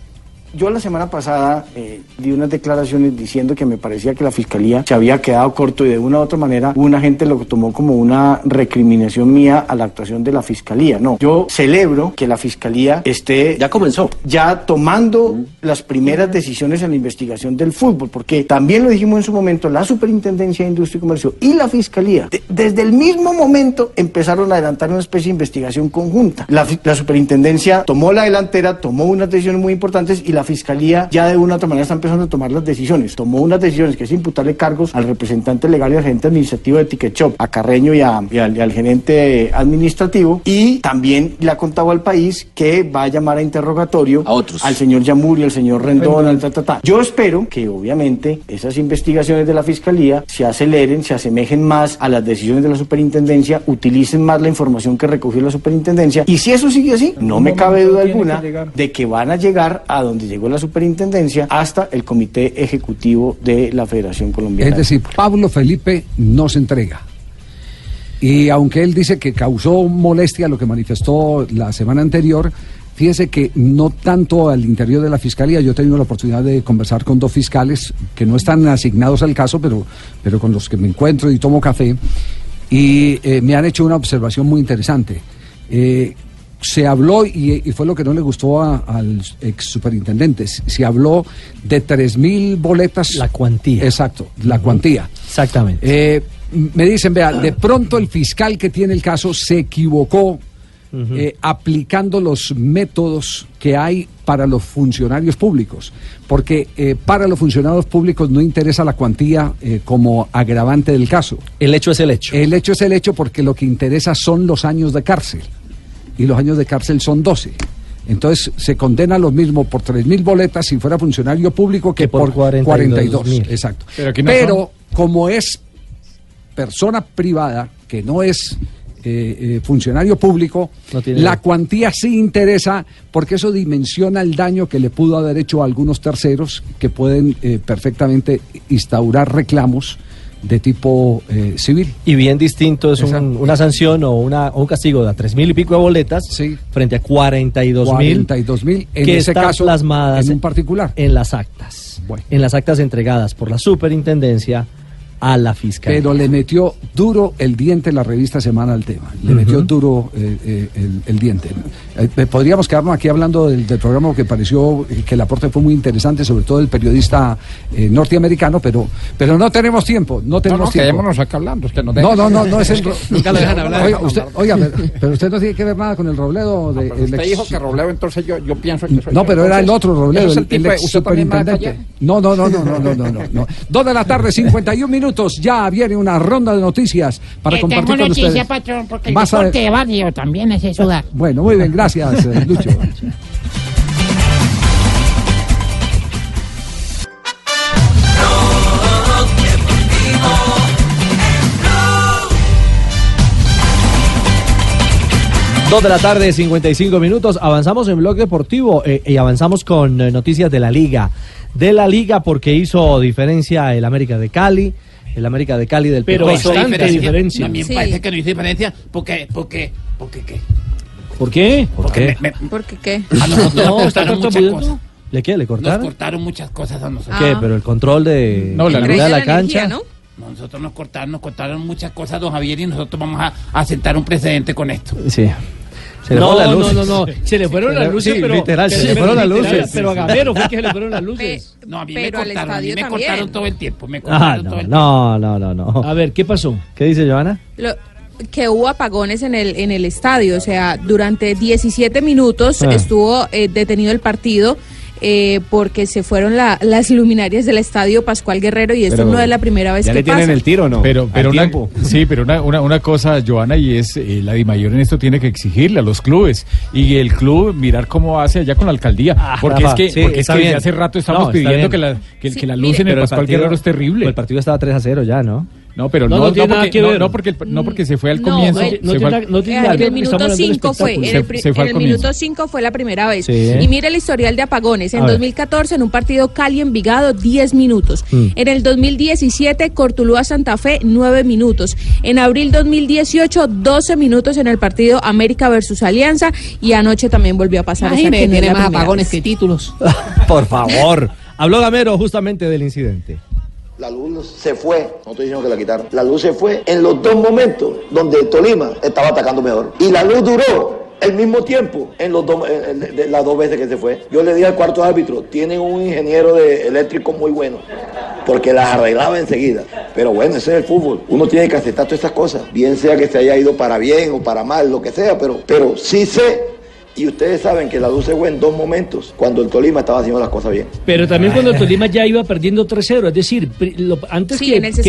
Yo la semana pasada eh, di unas declaraciones diciendo que me parecía que la fiscalía se había quedado corto y de una u otra manera una gente lo tomó como una recriminación mía a la actuación de la fiscalía. No, yo celebro que la fiscalía esté ya comenzó ya tomando las primeras decisiones en la investigación del fútbol, porque también lo dijimos en su momento la Superintendencia de Industria y Comercio y la fiscalía de- desde el mismo momento empezaron a adelantar una especie de investigación conjunta. La, la superintendencia tomó la delantera, tomó unas decisiones muy importantes y la fiscalía ya de una u otra manera está empezando a tomar las decisiones. Tomó unas decisiones que es imputarle cargos al representante legal y al gerente administrativo de Ticket Shop, a Carreño y, a- y al, y al gerente administrativo. Y también le ha contado al país que va a llamar a interrogatorio al señor Yamuri, al señor Rendón, al ta, ta, ta. Yo espero que obviamente esas investigaciones de la fiscalía se aceleren, se asemejen más a las decisiones de la superintendencia, utilicen más la información que recogió la superintendencia. Y si eso sigue así, no me cabe duda alguna de que van a llegar a donde llegó la superintendencia hasta el comité ejecutivo de la Federación Colombiana. Es decir, Pablo Felipe no se entrega. Y aunque él dice que causó molestia lo que manifestó la semana anterior, fíjese que no tanto al interior de la fiscalía, yo he tenido la oportunidad de conversar con dos fiscales que no están asignados al caso, pero, pero con los que me encuentro y tomo café, y eh, me han hecho una observación muy interesante. Eh, se habló, y, y fue lo que no le gustó a- al ex superintendente, se habló de 3.000 boletas. La cuantía. Exacto, la cuantía. Exactamente. Eh, me dicen, vea, de pronto el fiscal que tiene el caso se equivocó eh, aplicando los métodos que hay para los funcionarios públicos, porque eh, para los funcionarios públicos no interesa la cuantía eh, como agravante del caso. El hecho es el hecho. El hecho es el hecho porque lo que interesa son los años de cárcel, y los años de cárcel son 12. Entonces se condena lo mismo por 3.000 boletas si fuera funcionario público que, por por 42.000. 42. Exacto. Pero aquí no Pero, son. como es persona privada, que no es eh, eh, funcionario público, tiene- la cuantía sí interesa porque eso dimensiona el daño que le pudo haber hecho a algunos terceros que pueden eh, perfectamente instaurar reclamos de tipo eh, civil. Y bien distinto es un- una sanción o, una, o un castigo de a tres mil y pico de boletas frente a 42 mil 42.000, en que ese están caso, plasmadas en un particular. en las actas. En las actas entregadas por la superintendencia a la fiscalía. Pero le metió duro el diente la revista Semana al tema. Le metió duro eh, eh, el, diente. Eh, podríamos quedarnos aquí hablando del, programa que pareció que el aporte fue muy interesante, sobre todo el periodista norteamericano, pero, pero no tenemos tiempo. No tenemos no, no, tiempo. Quedémonos acá hablando. Es que no, no, no, no, no es el. Nunca lo dejan hablar. Oiga, pero usted no tiene que ver nada con el Robledo. De, no, el usted ex... dijo que Robledo, entonces yo, yo pienso que soy No, pero era el otro Robledo, el, el, ex superintendente. No, no, no, no, no, no, no, no. Dos de la tarde, 51 minutos. Ya viene una ronda de noticias para Eh, compartir tengo con noticia, ustedes. patrón, porque el Más a- deporte de barrio también es eso. da. Bueno, muy bien, gracias, eh, Lucho. Dos de la tarde, 55 minutos. Avanzamos en Blog Deportivo eh, y avanzamos con eh, noticias de la Liga. De la Liga porque hizo diferencia el América de Cali, el América de Cali del Pero Pecoso. bastante diferencia. Me Sí. parece que no hizo diferencia porque, porque, porque qué. ¿Por qué? ¿Por qué? Me- ¿Por qué qué? a nosotros No, nos cortaron muchas cosas. ¿Le qué? ¿Le Nos cortaron? cortaron muchas cosas a nosotros. ¿Qué? Pero el control de, No, la luz. la, De la cancha. energía, Nosotros nos cortaron, nos cortaron muchas cosas, don Javier, y nosotros vamos a, a sentar un precedente con esto. Sí. Se le no, fueron las no, luces. no, no, se le fueron las luces, sí, pero literal, se le fueron las luces. Pero a Gamero fue que se le fueron las luces. No, a mí Pero me cortaron, a mí me también. cortaron todo el tiempo, me Ah, cortaron todo no, el no, no, no, no. A ver, ¿qué pasó? ¿Qué dice Joana? Lo- que hubo apagones en el en el estadio, o sea, durante 17 minutos Ah. estuvo eh, detenido el partido eh, porque se fueron la- las luminarias del estadio Pascual Guerrero y esto Pero no es la primera vez ya que le tienen pasa. el tiro, ¿no? Pero, pero una, sí, pero una, una, una cosa, Joana, y es eh, la DIMAYOR en esto tiene que exigirle a los clubes y el club mirar cómo hace allá con la alcaldía. porque Rafa, es que, sí, porque es que desde hace rato estamos No, pidiendo bien. que la, que, que la mire, luz en el Pascual partido- Guerrero es terrible. El partido estaba 3 a 0 ya, ¿no? No, pero No, no, no no, tiene nada porque, que no, ver. no porque, no porque se fue al No, comienzo. no fue tiene al- nada- no tiene En nada el ver, minuto porque estamos hablando del 5 fue, en el, Se- pri- se fue en al el comienzo. minuto 5 fue la primera vez. Sí. Y mire el historial de apagones. En A ver. 2014 en un partido Cali Envigado 10 minutos. Mm. En el 2017 Cortuluá Santa Fe 9 minutos. En abril 2018 12 minutos en el partido América versus Alianza y anoche también volvió a pasar. o sea, Imagínate, que no es tiene más apagones vez. que títulos. Por favor. Habló Gamero justamente del incidente. La luz se fue, no estoy diciendo que la quitaron, la luz se fue en los dos momentos donde Tolima estaba atacando mejor. Y la luz duró el mismo tiempo en, los las dos veces que se fue. Yo le dije al cuarto árbitro, tienen un ingeniero de eléctrico muy bueno, porque las arreglaba enseguida. Pero bueno, ese es el fútbol. Uno tiene que aceptar todas estas cosas, bien sea que se haya ido para bien o para mal, lo que sea, pero, pero sí sé. Y ustedes saben que la luz se fue en dos momentos, cuando el Tolima estaba haciendo las cosas bien. Pero también cuando el Tolima ya iba perdiendo 3-0, es decir, lo- antes Sí, que, que ponerse a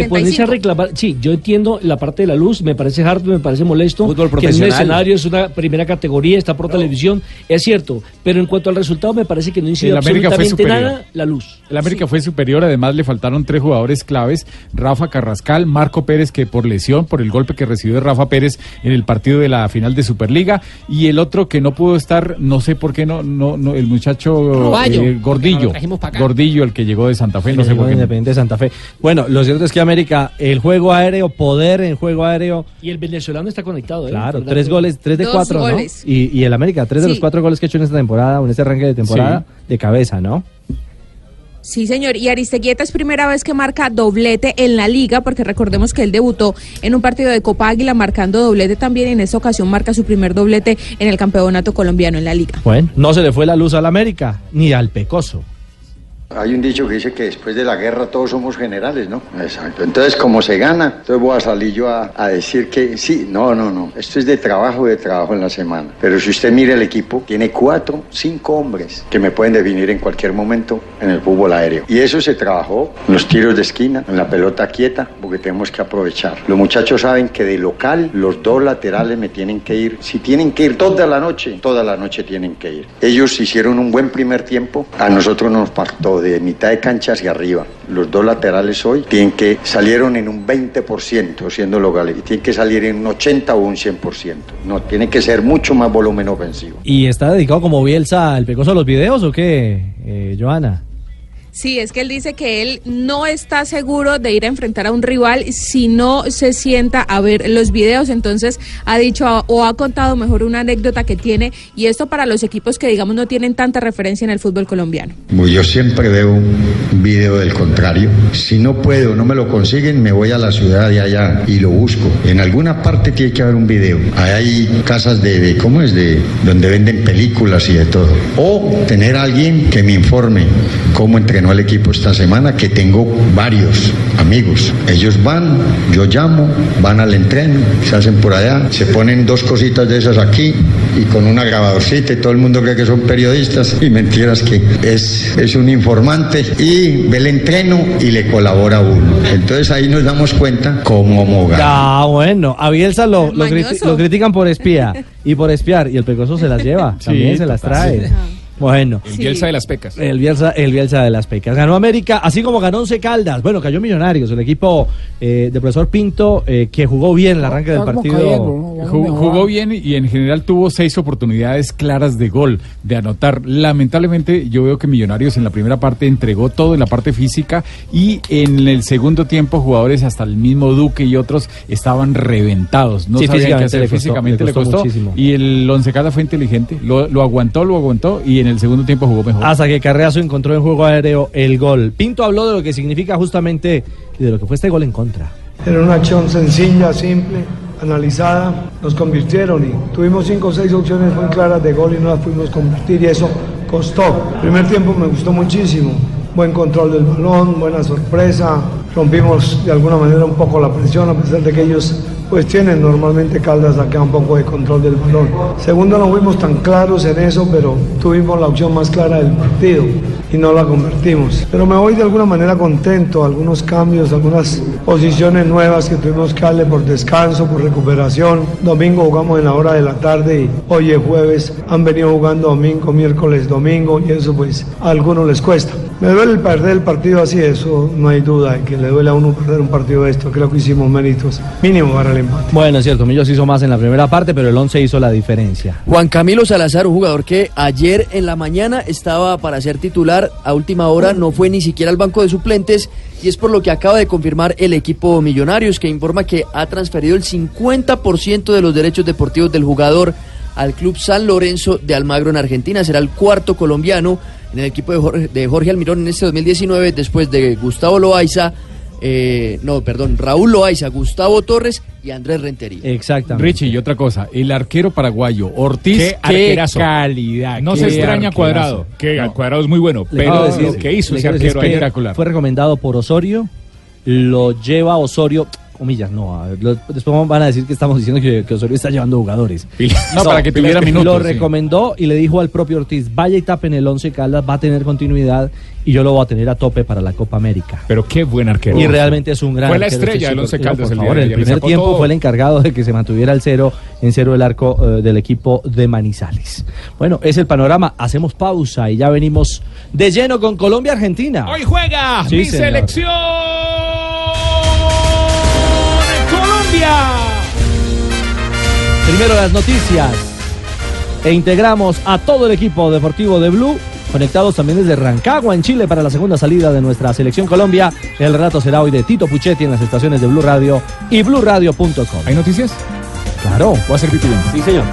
65. reclamar, sí, yo entiendo la parte de la luz, me parece harto, me parece molesto, que en un escenario es una primera categoría, está por televisión, es cierto, pero en cuanto al resultado me parece que no fue absolutamente nada la luz. El América fue superior, además le faltaron tres jugadores claves, Rafa Carrascal, Marco Pérez que por lesión, por el golpe que recibió de Rafa Pérez en el partido de la final de Superliga, y el otro que no pudo estar, no sé por qué no, no, no el muchacho Roballo, eh, Gordillo, no. Gordillo, el que llegó de Santa Fe, no sé por qué. no. Independiente de Santa Fe. Bueno, lo cierto es que América, el juego aéreo, poder en juego aéreo. Y el venezolano está conectado, ¿eh? Claro, tres goles, tres de Dos cuatro, ¿no? goles. Y, y el América, tres de los cuatro goles que ha hecho en esta temporada, o en este arranque de temporada, de cabeza, ¿no? Sí, señor. Y Aristeguieta es primera vez que marca doblete en la liga, porque recordemos que él debutó en un partido de Copa Águila marcando doblete también. En esta ocasión marca su primer doblete en el campeonato colombiano en la liga. Bueno, no se le fue la luz al América, ni al Pecoso. Hay un dicho que dice que después de la guerra todos somos generales, ¿no? Exacto. Entonces, como se gana, entonces voy a salir yo a, a decir que sí, no, no, no. Esto es de trabajo, de trabajo en la semana. Pero si usted mira el equipo, tiene cuatro, cinco hombres que me pueden definir en cualquier momento en el fútbol aéreo. Y eso se trabajó en los tiros de esquina, en la pelota quieta, porque tenemos que aprovechar. Los muchachos saben que de local los dos laterales me tienen que ir. Si tienen que ir toda la noche, toda la noche tienen que ir. Ellos hicieron un buen primer tiempo, a nosotros nos faltó de mitad de cancha hacia arriba. Los dos laterales hoy tienen que salieron en un 20% siendo locales y tienen que salir en un 80 o un 100%. No, tiene que ser mucho más volumen ofensivo. ¿Y está dedicado como Bielsa el pecoso a los videos o qué, eh, Joana? Sí, es que él dice que él no está seguro de ir a enfrentar a un rival si no se sienta a ver los videos. Entonces ha dicho o ha contado mejor una anécdota que tiene y esto para los equipos que digamos no tienen tanta referencia en el fútbol colombiano. Pues Yo siempre veo un video del contrario. Si no puedo, no me lo consiguen, me voy a la ciudad de allá y lo busco. En alguna parte tiene que haber un video. Hay casas de, de- ¿cómo es? De donde venden películas y de todo. O tener a alguien que me informe cómo entrenó el equipo esta semana, que tengo varios amigos. Ellos van, yo llamo, van al entreno, se hacen por allá, se ponen dos cositas de esas aquí y con una grabadorcita y todo el mundo cree que son periodistas y mentiras que es, es un informante y ve el entreno y le colabora a uno. Entonces ahí nos damos cuenta cómo moga. Ah, bueno, a Bielsa lo, lo, criti- lo critican por espía y por espiar y el pecoso se las lleva, Sí, también se las trae. Bueno. El Bielsa de las pecas. El Bielsa, el Bielsa de las Pecas. Ganó América, así como ganó Once Caldas. Bueno, cayó Millonarios, el equipo eh, de profesor Pinto, eh, que jugó bien el arranque del partido. Ju- Jugó bien y en general tuvo seis oportunidades claras de gol, de anotar. Lamentablemente yo veo que Millonarios en la primera parte entregó todo en la parte física y en el segundo tiempo jugadores hasta el mismo Duque y otros estaban reventados. No Sí, sabían qué físicamente hacer. le costó- físicamente le le costó costó. muchísimo. y el Once Caldas fue inteligente. Lo, lo aguantó, lo aguantó y en el segundo tiempo jugó mejor. Hasta que Carreazo encontró en juego aéreo el gol. Pinto habló de lo que significa justamente y de lo que fue este gol en contra. Era una acción sencilla, simple, analizada, nos convirtieron y tuvimos cinco o seis opciones muy claras de gol y no las pudimos convertir y eso costó. El primer tiempo me gustó muchísimo, buen control del balón, buena sorpresa, rompimos de alguna manera un poco la presión a pesar de que ellos pues tienen normalmente Caldas acá un poco de control del balón. Segundo, no fuimos tan claros en eso, pero tuvimos la opción más clara del partido y no la convertimos. Pero me voy de alguna manera contento, algunos cambios, algunas posiciones nuevas que tuvimos que darle por descanso, por recuperación. Domingo jugamos en la hora de la tarde y hoy es jueves. Han venido jugando domingo, miércoles, domingo y eso pues a algunos les cuesta. Me duele el perder el partido así, eso no hay duda que le duele a uno perder un partido de esto. Creo que hicimos méritos mínimo para el empate. Bueno, es cierto, Millos hizo más en la primera parte, pero el 11 hizo la diferencia. Juan Camilo Salazar, un jugador que ayer en la mañana estaba para ser titular, a última hora no fue ni siquiera al banco de suplentes y es por lo que acaba de confirmar el equipo Millonarios que informa que ha transferido el 50% de los derechos deportivos del jugador al club San Lorenzo de Almagro en Argentina. Será el cuarto colombiano en el equipo de Jorge, de Jorge Almirón en este 2019 después de Gustavo Loaiza, eh, no, perdón, Raúl Loaiza, Gustavo Torres y Andrés Rentería. Exactamente. Richie, y otra cosa, el arquero paraguayo, Ortiz, Qué arquerazo. calidad. No qué se extraña arquerazo. Cuadrado, que al Cuadrado es muy bueno, Le pero decir- lo que hizo ese decir arquero que ayer. Fue recomendado por Osorio, lo lleva Osorio, comillas, no, después van a decir que estamos diciendo que, que Osorio está llevando jugadores. No, para que tuviera minutos, Lo sí. recomendó y le dijo al propio Ortiz, vaya y tape en el 11 Caldas, va a tener continuidad y yo lo voy a tener a tope para la Copa América. Pero qué buen arquero. Y realmente es un gran Fue la estrella del Once Caldas por el día el primer tiempo todo. fue el encargado de que se mantuviera el cero en cero el arco eh, del equipo de Manizales. Bueno, es el panorama. Hacemos pausa y ya venimos de lleno con Colombia-Argentina. Hoy juega Sí, mi señor. selección Primero las noticias. E integramos a todo el equipo deportivo de Blue, conectados también desde Rancagua, en Chile, para la segunda salida de nuestra selección Colombia. El relato será hoy de Tito Puchetti en las estaciones de Blue Radio y BlueRadio.com. ¿Hay noticias? Claro. Voy a hacer pipí. Sí, señor.